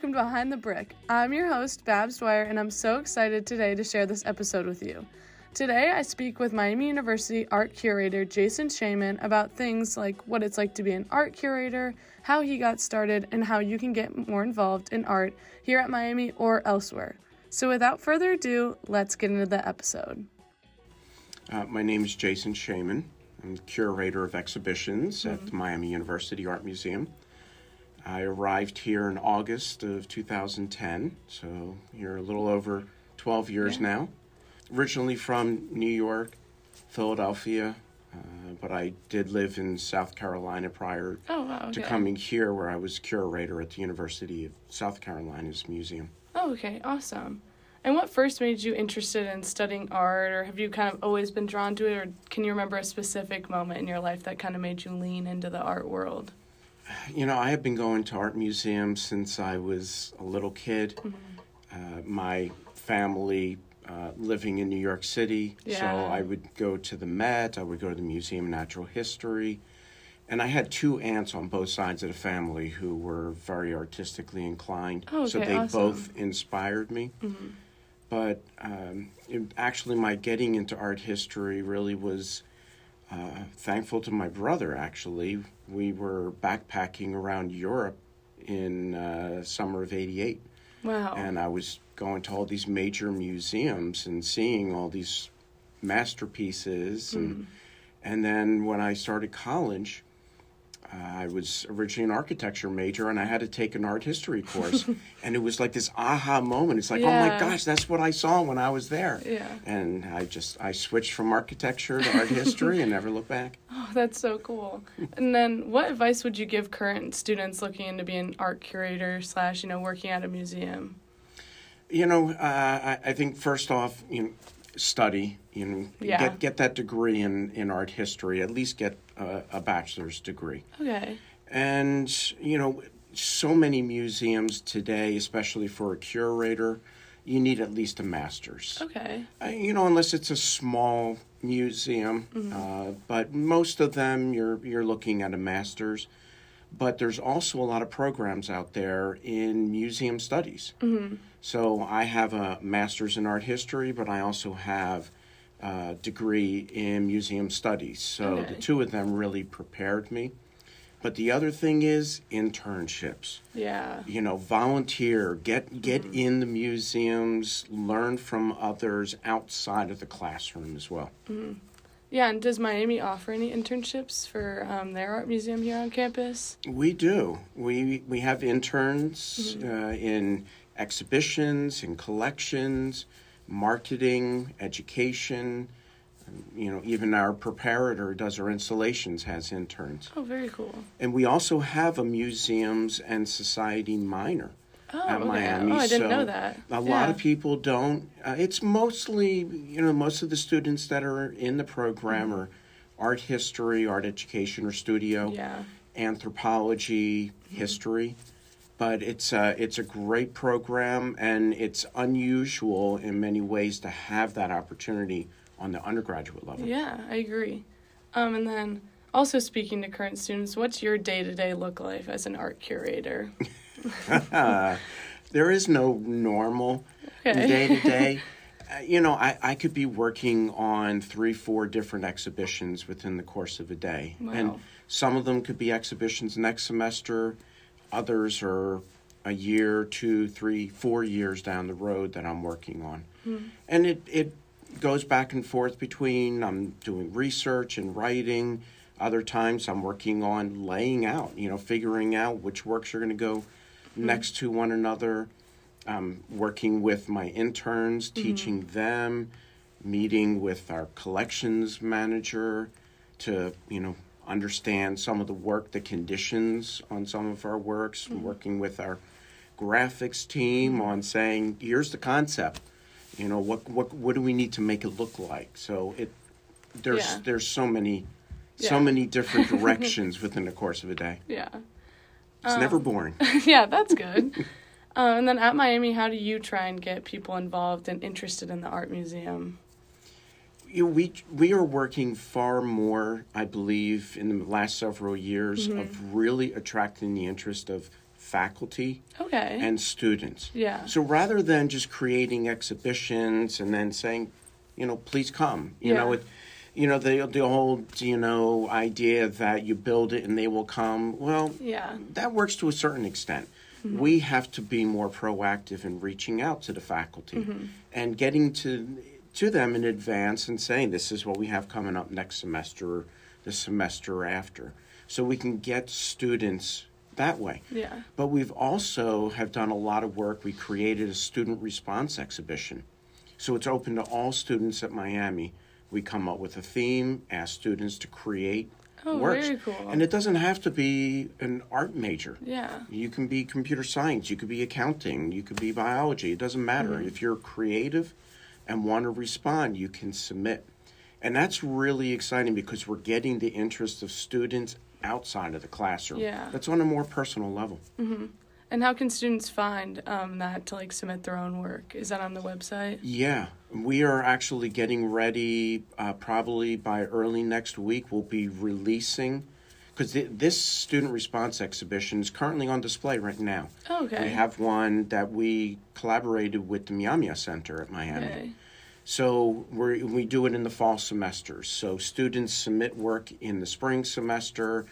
welcome to Behind the Brick. I'm your host, Babs Dwyer, and I'm so excited today to share this episode with you. Today, I speak with Miami University art curator Jason Shaiman about things like what it's like to be an art curator, how he got started, and how you can get more involved in art here at Miami or elsewhere. So, without further ado, let's get into the episode. Uh, my name is Jason Shaiman. I'm curator of exhibitions at the Miami University Art Museum. I arrived here in August of 2010, so you're a little over 12 years Yeah. now. Originally from New York, Philadelphia, uh, but I did live in South Carolina prior Oh, wow. to coming here, where I was curator at the University of South Carolina's museum. Oh, okay. Awesome. And what first made you interested in studying art, or have you kind of always been drawn to it, or can you remember a specific moment in your life that kind of made you lean into the art world? You know, I have been going to art museums since I was a little kid. Uh, my family uh, living in New York City, so I would go to the Met, I would go to the Museum of Natural History. And I had two aunts on both sides of the family who were very artistically inclined. Oh, so they awesome. both inspired me. But um, it, actually, my getting into art history really was uh, thankful to my brother, actually. We were backpacking around Europe in uh, summer of 88. Wow. And I was going to all these major museums and seeing all these masterpieces. And, and then when I started college, I was originally an architecture major and I had to take an art history course. and it was like this aha moment. It's like, oh my gosh, that's what I saw when I was there. Yeah. And I just, I switched from architecture to art history and never looked back. Oh, that's so cool. And then, what advice would you give current students looking into being an art curator slash, you know, working at a museum? You know, uh, I, I think first off, you know, study. Know, Yeah. get get that degree in in art history. At least get a, a bachelor's degree. Okay. And you know, so many museums today, especially for a curator, you need at least a master's. Okay. Uh, you know, unless it's a small museum, uh, but most of them you're you're looking at a master's. But there's also a lot of programs out there in museum studies. So I have a master's in art history, but I also have a degree in museum studies. So the two of them really prepared me. But the other thing is internships Yeah. you know volunteer get get in the museums learn from others outside of the classroom as well Hmm. Yeah. And does Miami offer any internships for um, their art museum here on campus? we do we we have interns uh, in exhibitions and collections marketing education um, you know even our preparator does our installations has interns Oh, very cool. and we also have a museums and society minor Oh, at okay. Miami. Oh, I didn't so know that. A lot of people don't. Uh, it's mostly, you know, most of the students that are in the program are art history, art education, or studio, Mm-hmm. Yeah. anthropology, history. But it's a, it's a great program, and it's unusual in many ways to have that opportunity on the undergraduate level. Yeah, I agree. Um, and then also speaking to current students, what's your day to day look like as an art curator? There is no normal day to day. Uh, You know, I, I could be working on three, four different exhibitions within the course of a day. And some of them could be exhibitions next semester, others are a year, two, three, four years down the road that I'm working on. And it, it goes back and forth between I'm doing research and writing. Other times I'm working on laying out, you know, figuring out which works are going to go next to one another. Um, working with my interns, teaching them, meeting with our collections manager to, you know, understand some of the work, the conditions on some of our works, mm-hmm. working with our graphics team mm-hmm. on saying, here's the concept. You know, what what what do we need to make it look like? So it there's Yeah. there's so many so many different directions within the course of a day. Yeah. It's never um, boring. yeah, that's good. um, and then at Miami, how do you try and get people involved and interested in the art museum? You know, we we are working far more, I believe, in the last several years mm-hmm. of really attracting the interest of faculty Okay. and students. yeah. So rather than just creating exhibitions and then saying, you know, please come, you know, it, you know, the the whole you know idea that you build it and they will come. Well, yeah. that works to a certain extent. Mm-hmm. We have to be more proactive in reaching out to the faculty mm-hmm. and getting to to them in advance and saying this is what we have coming up next semester, or the semester after, so we can get students that way. Yeah. But we've also have done a lot of work. We created a student response exhibition. So it's open to all students at Miami. We come up with a theme, ask students to create Oh, works. very cool. And it doesn't have to be an art major. Yeah. You can be computer science, you could be accounting, you could be biology. It doesn't matter. Mm-hmm. If you're creative and want to respond, you can submit. And that's really exciting because we're getting the interest of students outside of the classroom. Yeah. That's on a more personal level. Mhm. And how can students find um, that to like submit their own work? Is that on the website? Yeah, we are actually getting ready. Uh, probably by early next week, we'll be releasing because th- this student response exhibition is currently on display right now. Oh, okay. We have one that we collaborated with the Myaamia Center at Miami. Okay. So we we do it in the fall semesters. So students submit work in the spring semester,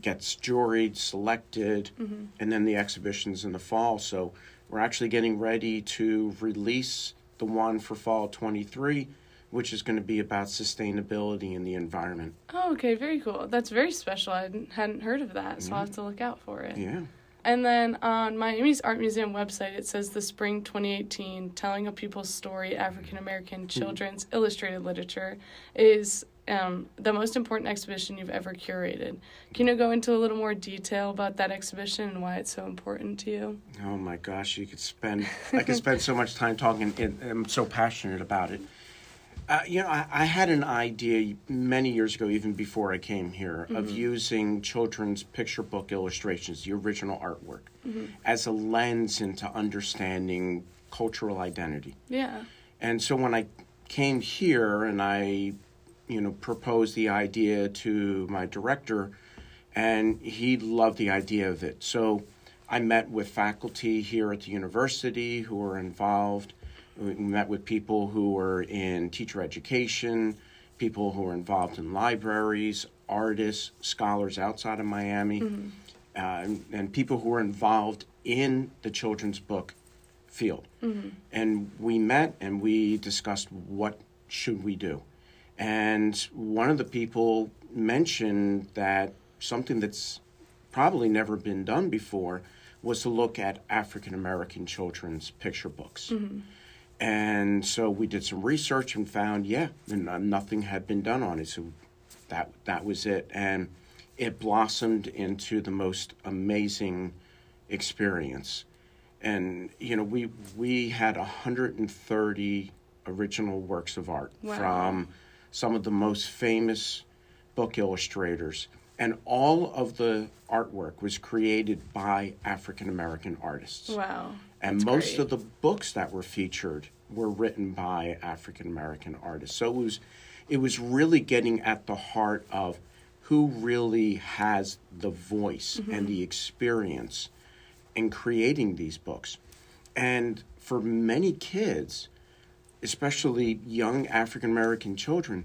gets juried, selected, mm-hmm. and then the exhibitions in the fall. So we're actually getting ready to release the one for fall 23, which is going to be about sustainability in the environment. Oh, okay. Very cool. That's very special. I hadn't- heard of that, so I'll have to look out for it. Yeah. And then on Miami's Art Museum website, it says the Spring 2018 Telling a People's Story African American Children's Illustrated Literature is um, the most important exhibition you've ever curated. Can you go into a little more detail about that exhibition and why it's so important to you? Oh my gosh, you could spend. I could spend so much time talking. And I'm so passionate about it. Uh, you know, I, I had an idea many years ago, even before I came here, of using children's picture book illustrations, the original artwork, as a lens into understanding cultural identity. Yeah. And so when I came here and I, you know, proposed the idea to my director, and he loved the idea of it. So I met with faculty here at the university who were involved. We met with people who were in teacher education, people who were involved in libraries, artists, scholars outside of Miami, uh, and, and people who were involved in the children's book field. Mm-hmm. And we met and we discussed what should we do. And one of the people mentioned that something that's probably never been done before was to look at African American children's picture books. Mm-hmm. And so we did some research and found, yeah, nothing had been done on it. So that that was it, and it blossomed into the most amazing experience. And you know, we we had 130 original works of art Wow. from some of the most famous book illustrators, and all of the artwork was created by African American artists. Wow. And That's most great. of the books that were featured were written by African American artists. So it was it was really getting at the heart of who really has the voice Mm-hmm. and the experience in creating these books. And for many kids, especially young African American children,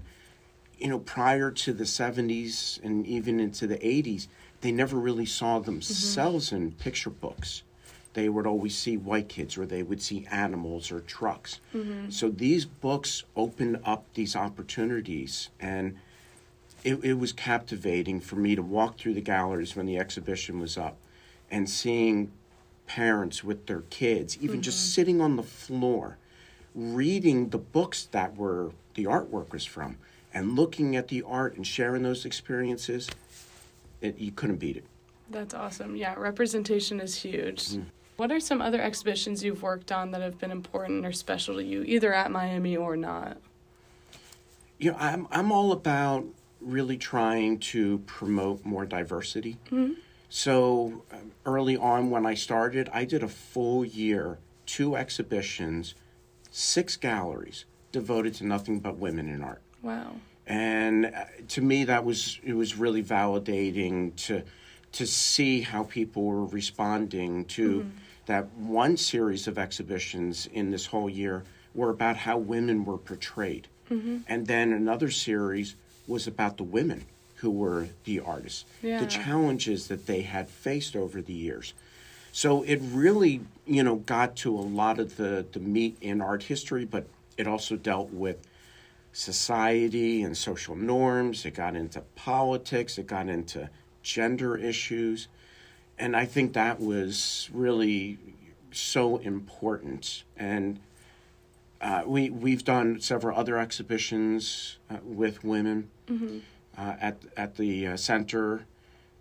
you know, prior to the 70s and even into the 80s, they never really saw themselves in picture books. They would always see white kids or they would see animals or trucks. Mm-hmm. So these books opened up these opportunities and it, it was captivating for me to walk through the galleries when the exhibition was up and seeing parents with their kids, even just mm-hmm. sitting on the floor, reading the books that were the artwork was from, and looking at the art and sharing those experiences. It, you couldn't beat it. That's awesome. Yeah, representation is huge. Mm. What are some other exhibitions you've worked on that have been important or special to you, either at Miami or not? You know, I'm I'm all about really trying to promote more diversity. So um, early on, when I started, I did a full year, two exhibitions, six galleries devoted to nothing but women in art. Wow. and uh, to me that was it was really validating to to see how people were responding to that one series of exhibitions in this whole year were about how women were portrayed. Mm-hmm. And then another series was about the women who were the artists, Yeah. the challenges that they had faced over the years. So it really, you know, got to a lot of the, the meat in art history, but it also dealt with society and social norms. It got into politics. It got into gender issues. And I think that was really so important. And uh, we, we've done several other exhibitions uh, with women uh, at, at the uh, center.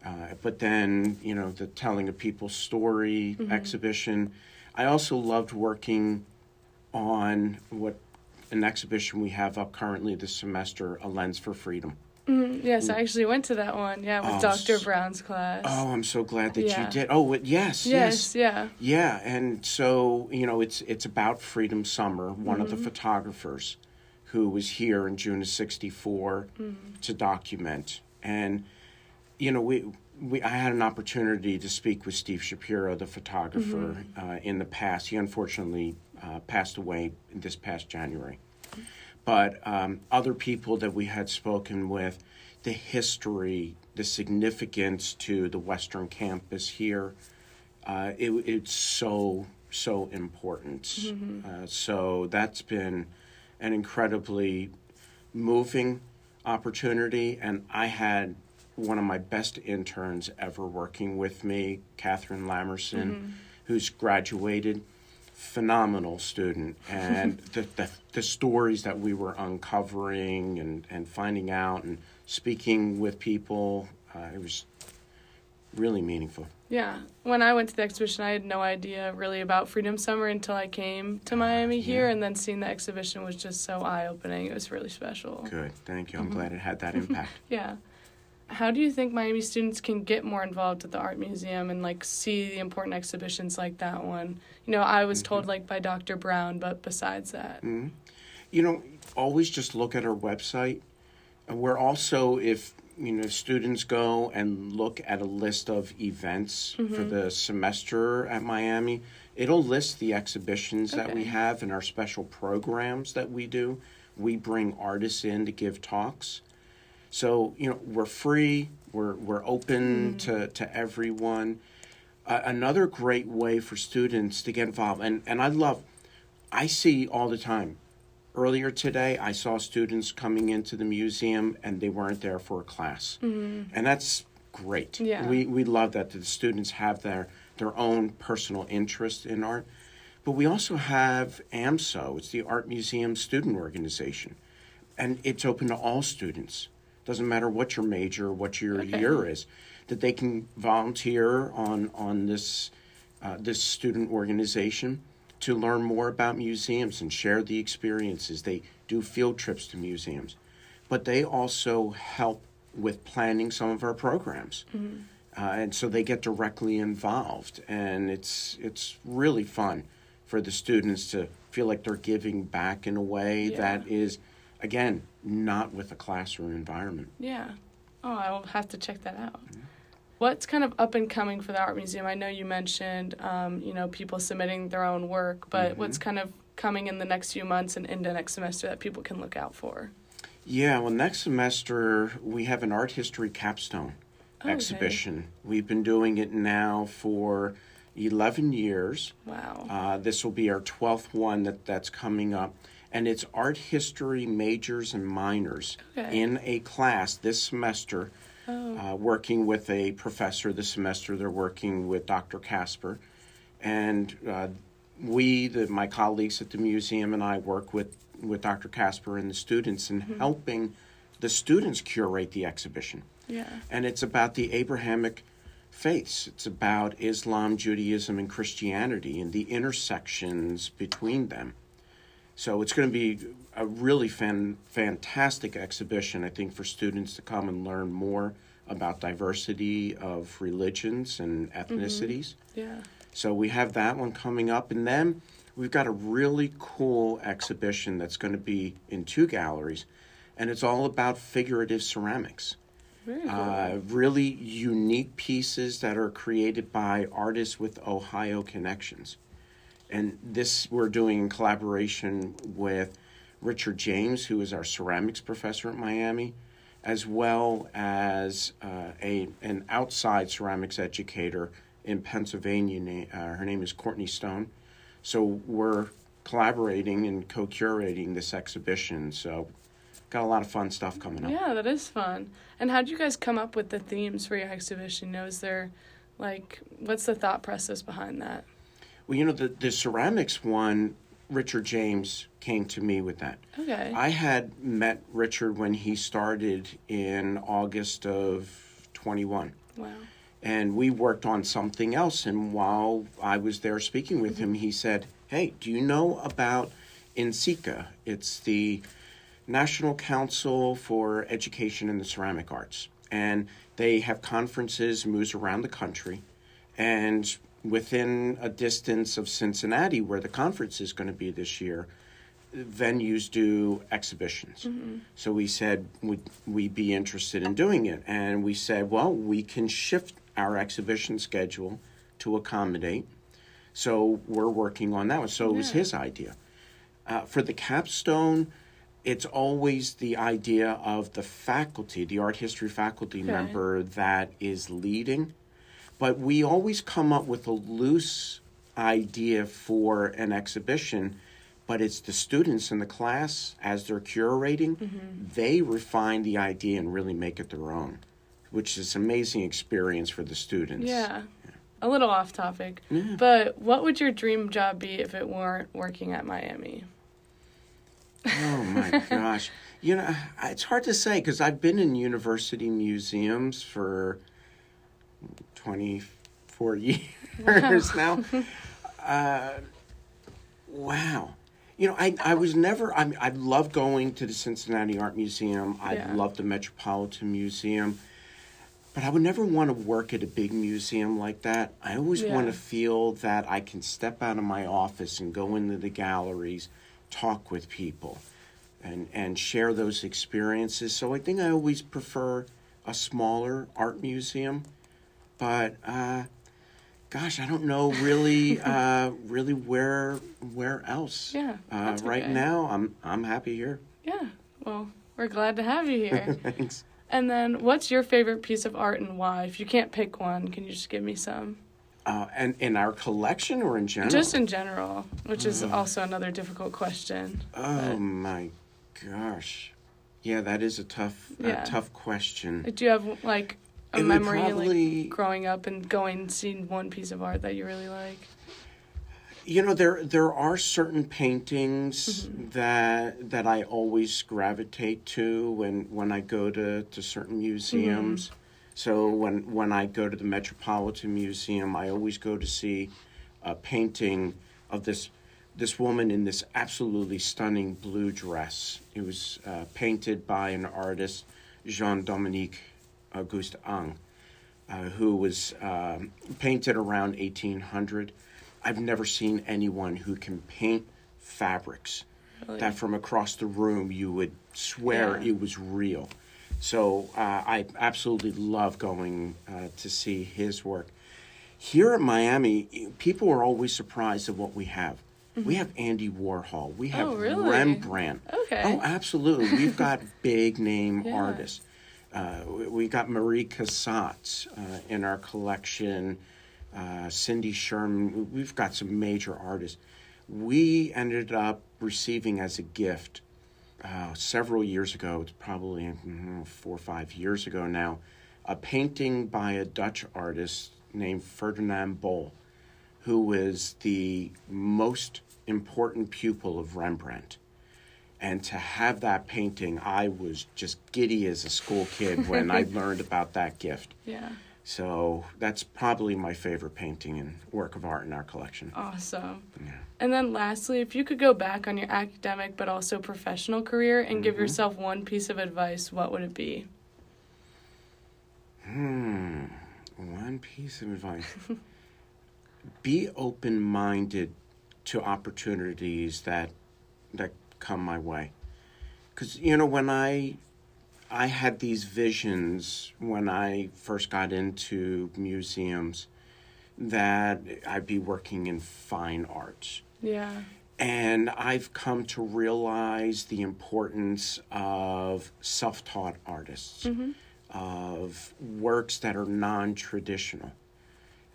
Uh, but then, you know, the telling a people's story exhibition. I also loved working on what an exhibition we have up currently this semester, A Lens for Freedom. Mhm. Yes, I actually went to that one. Yeah, with Oh, Dr. Brown's class. Oh, I'm so glad that Yeah. you did. Oh, it- yes, yes, yes, yeah. yeah. And so, you know, it's it's about Freedom Summer, one of the photographers who was here in June of '64 to document. And you know, we we I had an opportunity to speak with Steve Schapiro, the photographer, uh, in the past. He unfortunately uh, passed away this past January. But um, other people that we had spoken with, the history, the significance to the Western campus here, uh, it, it's so so important. Uh, so that's been an incredibly moving opportunity, and I had one of my best interns ever working with me, Catherine Lamerson, who's graduated. Phenomenal student, and the, the the stories that we were uncovering and and finding out and speaking with people, uh, it was really meaningful. Yeah. When I went to the exhibition, I had no idea really about Freedom Summer until I came to Miami here, and then seeing the exhibition was just so eye opening. It was really special. Good, thank you. I'm glad it had that impact. Yeah. How do you think Miami students can get more involved at the art museum and like see the important exhibitions like that one? You know, I was told like by Dr. Brown, but besides that. Mm-hmm. you know, always just look at our website. We're also, if you know, students go and look at a list of events for the semester at Miami, it'll list the exhibitions that we have and our special programs that we do. We bring artists in to give talks. So you know, we're free. We're we're open to to everyone. Uh, another great way for students to get involved, and and I love, I see all the time. Earlier today, I saw students coming into the museum and they weren't there for a class, and that's great. Yeah. We we love that, that the students have their their own personal interest in art, but we also have AMSO. It's the Art Museum Student Organization, and it's open to all students. Doesn't matter what your major, what your Okay. year is, that they can volunteer on on this uh, this student organization to learn more about museums and share the experiences. They do field trips to museums, but they also help with planning some of our programs. Uh, and so they get directly involved, and it's it's really fun for the students to feel like they're giving back in a way Yeah. that is, again, not with a classroom environment. Yeah. Oh, I will have to check that out. What's kind of up and coming for the art museum? I know you mentioned, um, you know, people submitting their own work, but what's kind of coming in the next few months and into next semester that people can look out for? Yeah, well, next semester we have an art history capstone Okay. exhibition. We've been doing it now for 11 years. Wow. Uh, this will be our 12th one that, that's coming up. And it's art history majors and minors Okay. in a class this semester, Oh. uh, working with a professor this semester. They're working with Dr. Casper. And uh, we, the, my colleagues at the museum, and I work with, with Dr. Casper and the students in helping the students curate the exhibition yeah. and it's about the Abrahamic faiths. It's about Islam, Judaism, and Christianity and the intersections between them. So it's going to be a really fan, fantastic exhibition, I think, for students to come and learn more about diversity of religions and ethnicities. Yeah. So we have that one coming up, and then we've got a really cool exhibition that's going to be in two galleries, and it's all about figurative ceramics. Cool. uh, really unique pieces that are created by artists with Ohio connections. And this we're doing in collaboration with Richard James, who is our ceramics professor at Miami, as well as uh, a an outside ceramics educator in Pennsylvania. Uh, her name is Courtney Stone. So we're collaborating and co-curating this exhibition. So got a lot of fun stuff coming up. Yeah, that is fun. And how did you guys come up with the themes for your exhibition? You know, is there like what's the thought process behind that? Well, you know, the, the ceramics one, Richard James came to me with that. Okay. I had met Richard when he started in August of 21. wow. And we worked on something else. And while I was there speaking with him, mm-hmm. he said, Hey, do you know about NCECA? It's the National Council for Education in the Ceramic Arts. And they have conferences, moves around the country. And within a distance of Cincinnati, where the conference is going to be this year, venues do exhibitions. So we said, would we be interested in doing it? And we said, well, we can shift our exhibition schedule to accommodate. So we're working on that one. So it was his idea. Uh, for the capstone, it's always the idea of the faculty, the art history faculty Okay. member that is leading. But we always come up with a loose idea for an exhibition, but it's the students in the class as they're curating, Mm-hmm. they refine the idea and really make it their own, which is an amazing experience for the students. Yeah. A little off topic. Yeah. But what would your dream job be if it weren't working at Miami? Oh my gosh. You know, it's hard to say because I've been in university museums for 24 years now. Uh, wow. You know, I, I was never, I, I love going to the Cincinnati Art Museum. I Yeah. love the Metropolitan Museum. But I would never want to work at a big museum like that. I always Yeah. want to feel that I can step out of my office and go into the galleries, talk with people, and, and share those experiences. So I think I always prefer a smaller art museum. But uh, gosh, I don't know really, uh, really where where else. Yeah, Uh, right okay. now, I'm I'm happy here. Yeah. Well, we're glad to have you here. Thanks. and then what's your favorite piece of art and why? If you can't pick one, can you just give me some? Uh, and in our collection or in general? Just in general, which is also another difficult question. Oh but- my gosh. Yeah, that is a tough Yeah. a tough question. Do you have like a memory probably- like growing up and going and seeing one piece of art that you really like? You know, there there are certain paintings Mm-hmm. that that I always gravitate to when when I go to, to certain museums. Mm-hmm. So when when I go to the Metropolitan Museum, I always go to see a painting of this this woman in this absolutely stunning blue dress. It was uh, painted by an artist, Jean Dominique Auguste Ingres, uh, who was um, painted around 1800. I've never seen anyone who can paint fabrics Really? that from across the room you would swear Yeah. it was real. So uh, I absolutely love going uh, to see his work. Here at Miami, people are always surprised at what we have. We have Andy Warhol. We have Mm-hmm. Oh, really? Rembrandt. Okay. Oh, absolutely. We've got big name Yeah. artists. Uh, we, got Marie Cassatt uh, in our collection. Uh, Cindy Sherman. We've got some major artists. We ended up receiving as a gift uh, several years ago. It's probably mm, four or five years ago now. A painting by a Dutch artist named Ferdinand Bol, who was the most important pupil of Rembrandt. And to have that painting, I was just giddy as a school kid when I learned about that gift. Yeah. So that's probably my favorite painting and work of art in our collection. Awesome. Yeah. And then lastly, if you could go back on your academic but also professional career and give yourself one piece of advice, what would it be? Hmm. One piece of advice. Be open minded to opportunities that that come my way. Cuz you know when I I had these visions when I first got into museums that I'd be working in fine arts. Yeah. And I've come to realize the importance of self taught artists, mm-hmm. of works that are non traditional,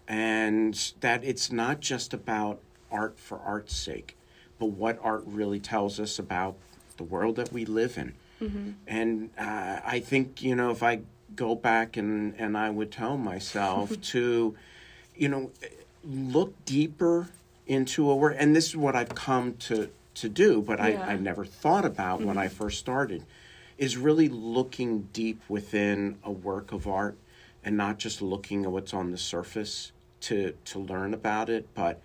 and that it's not just about art for art's sake, but what art really tells us about the world that we live in. And uh, I think, you know, if I go back and, and I would tell myself to, you know, look deeper into a work, and this is what I've come to, to do, but Yeah. I, I never thought about when I first started, is really looking deep within a work of art and not just looking at what's on the surface to, to learn about it, but,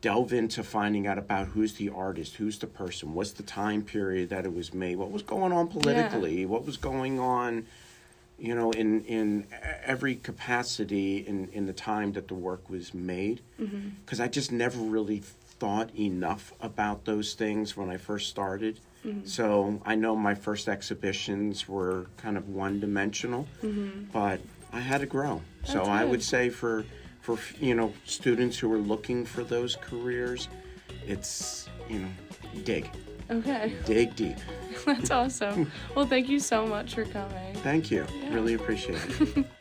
delve into finding out about who's the artist, who's the person, what's the time period that it was made, what was going on politically, what was going on, you know, in in every capacity in in the time that the work was made. Mm-hmm. Because I just never really thought enough about those things when I first started. Mm-hmm. So I know my first exhibitions were kind of one dimensional, mm-hmm. but I had to grow. so That's I would say for for you know students who are looking for those careers, it's you know dig Okay. dig deep. That's awesome. Well, thank you so much for coming. Thank you. Yeah. Really appreciate it.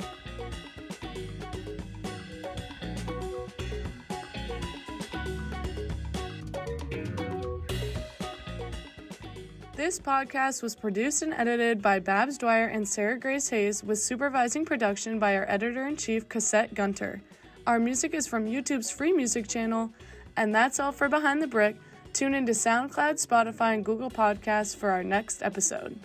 This podcast was produced and edited by Babs Dwyer and Sarah Grace Hayes, with supervising production by our editor in chief, Cassette Gunter. Our music is from YouTube's free music channel, and that's all for Behind the Brick. Tune into SoundCloud, Spotify, and Google Podcasts for our next episode.